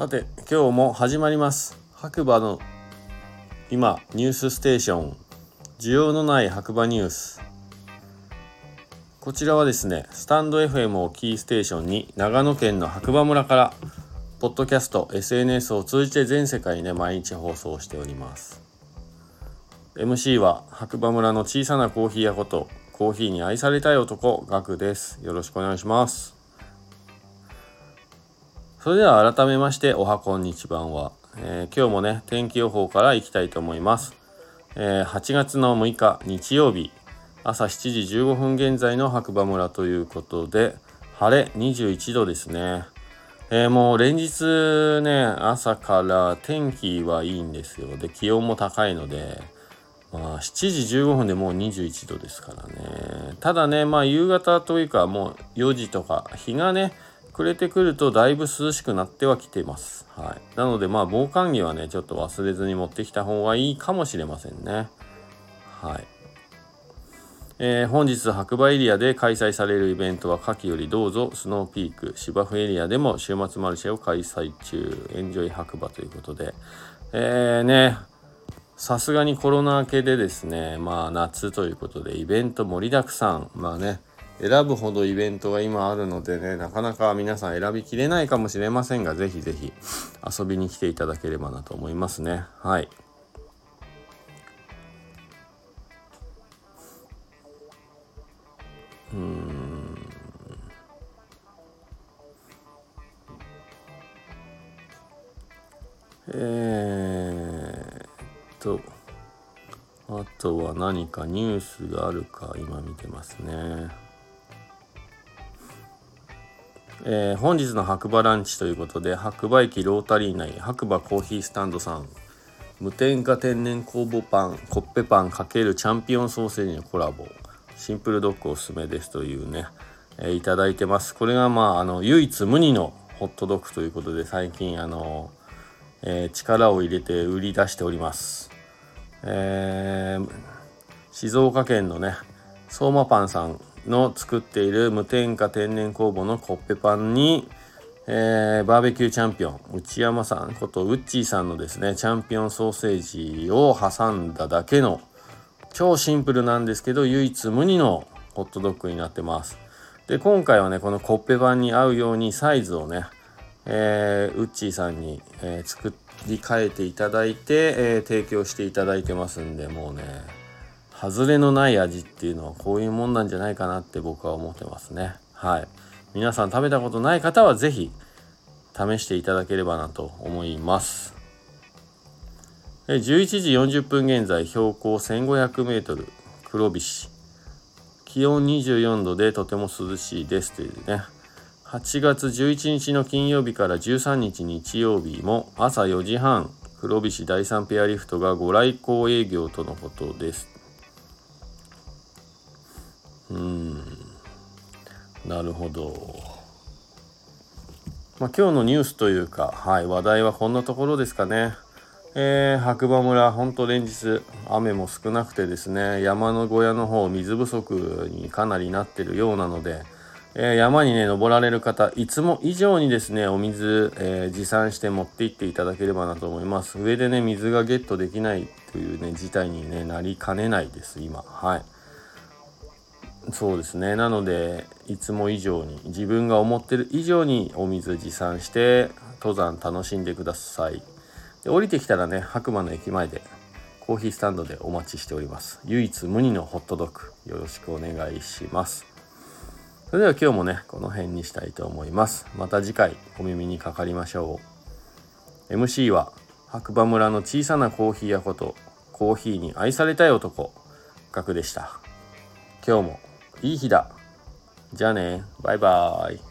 さて今日も始まります。白馬の今ニュースステーション。需要のない白馬ニュース。こちらはですねスタンド FM をキーステーションに長野県の白馬村からポッドキャスト SNS を通じて全世界にね毎日放送しております。MC は白馬村の小さなコーヒー屋ことコーヒーに愛されたい男ガクです。よろしくお願いします。それでは改めましておはこんにちばんは、えー、今日もね天気予報からいきたいと思います、えー、8月の6日日曜日朝7時15分現在の白馬村ということで晴れ21度ですね。えー、もう連日ね朝から天気はいいんですよ。で気温も高いのでまあ、7時15分でもう21度ですからね。ただねまあ夕方というかもう4時とか日がね暮れてくるとだいぶ涼しくなってはきてます。はい。なのでまあ防寒着はね、ちょっと忘れずに持ってきた方がいいかもしれませんね。はい。えー、本日白馬エリアで開催されるイベントは夏季よりどうぞスノーピーク芝生エリアでも週末マルシェを開催中エンジョイ白馬ということでえー、ねさすがにコロナ明けでですねまあ夏ということでイベント盛りだくさんまあね選ぶほどイベントが今あるのでね、なかなか皆さん選びきれないかもしれませんが、ぜひぜひ遊びに来ていただければなと思いますね。はい。うん。えー、っと、あとは何かニュースがあるか今見てますね。えー、本日の白馬ランチということで白馬駅ロータリー内白馬コーヒースタンドさん無添加天然酵母パンコッペパン×チャンピオンソーセージのコラボシンプルドッグおすすめですというね、えー、いただいてます。これがまああの唯一無二のホットドッグということで最近あの、えー、力を入れて売り出しております、えー、静岡県のね相馬パンさんの作っている無添加天然酵母のコッペパンに、えー、バーベキューチャンピオン内山さんことウッチーさんのですねチャンピオンソーセージを挟んだだけの超シンプルなんですけど唯一無二のホットドッグになってます。で今回はねこのコッペパンに合うようにサイズをね、えー、ウッチーさんに、えー、作り変えていただいて、えー、提供していただいてますんでもうね外れのない味っていうのはこういうもんなんじゃないかなって僕は思ってますね。はい。皆さん食べたことない方は是非試してい。ただければなと思い。ます11時40分現在標高 1500m 黒菱気温24度でとても涼しい。ですとい。うね8月11日の金曜日から13日日曜日も朝4時半黒菱第3ペアリフトがご来光営業とのことですなるほど。まあ、今日のニュースというか、はい、話題はこんなところですかね。えー、白馬村、ほんと連日雨も少なくてですね、山の小屋の方、水不足にかなりなってるようなので、えー、山にね、登られる方、いつも以上にですね、お水、えー、持参して持って行っていただければなと思います。上でね、水がゲットできないというね、事態に、ね、なりかねないです、今。はい。そうですね。なのでいつも以上に自分が思ってる以上にお水持参して登山楽しんでください。で降りてきたらね白馬の駅前でコーヒースタンドでお待ちしております。唯一無二のホットドッグよろしくお願いします。それでは今日もねこの辺にしたいと思います。また次回お耳にかかりましょう。MC は白馬村の小さなコーヒー屋ことコーヒーに愛されたい男ガクでした。今日もいい日だ。じゃあね。バイバーイ。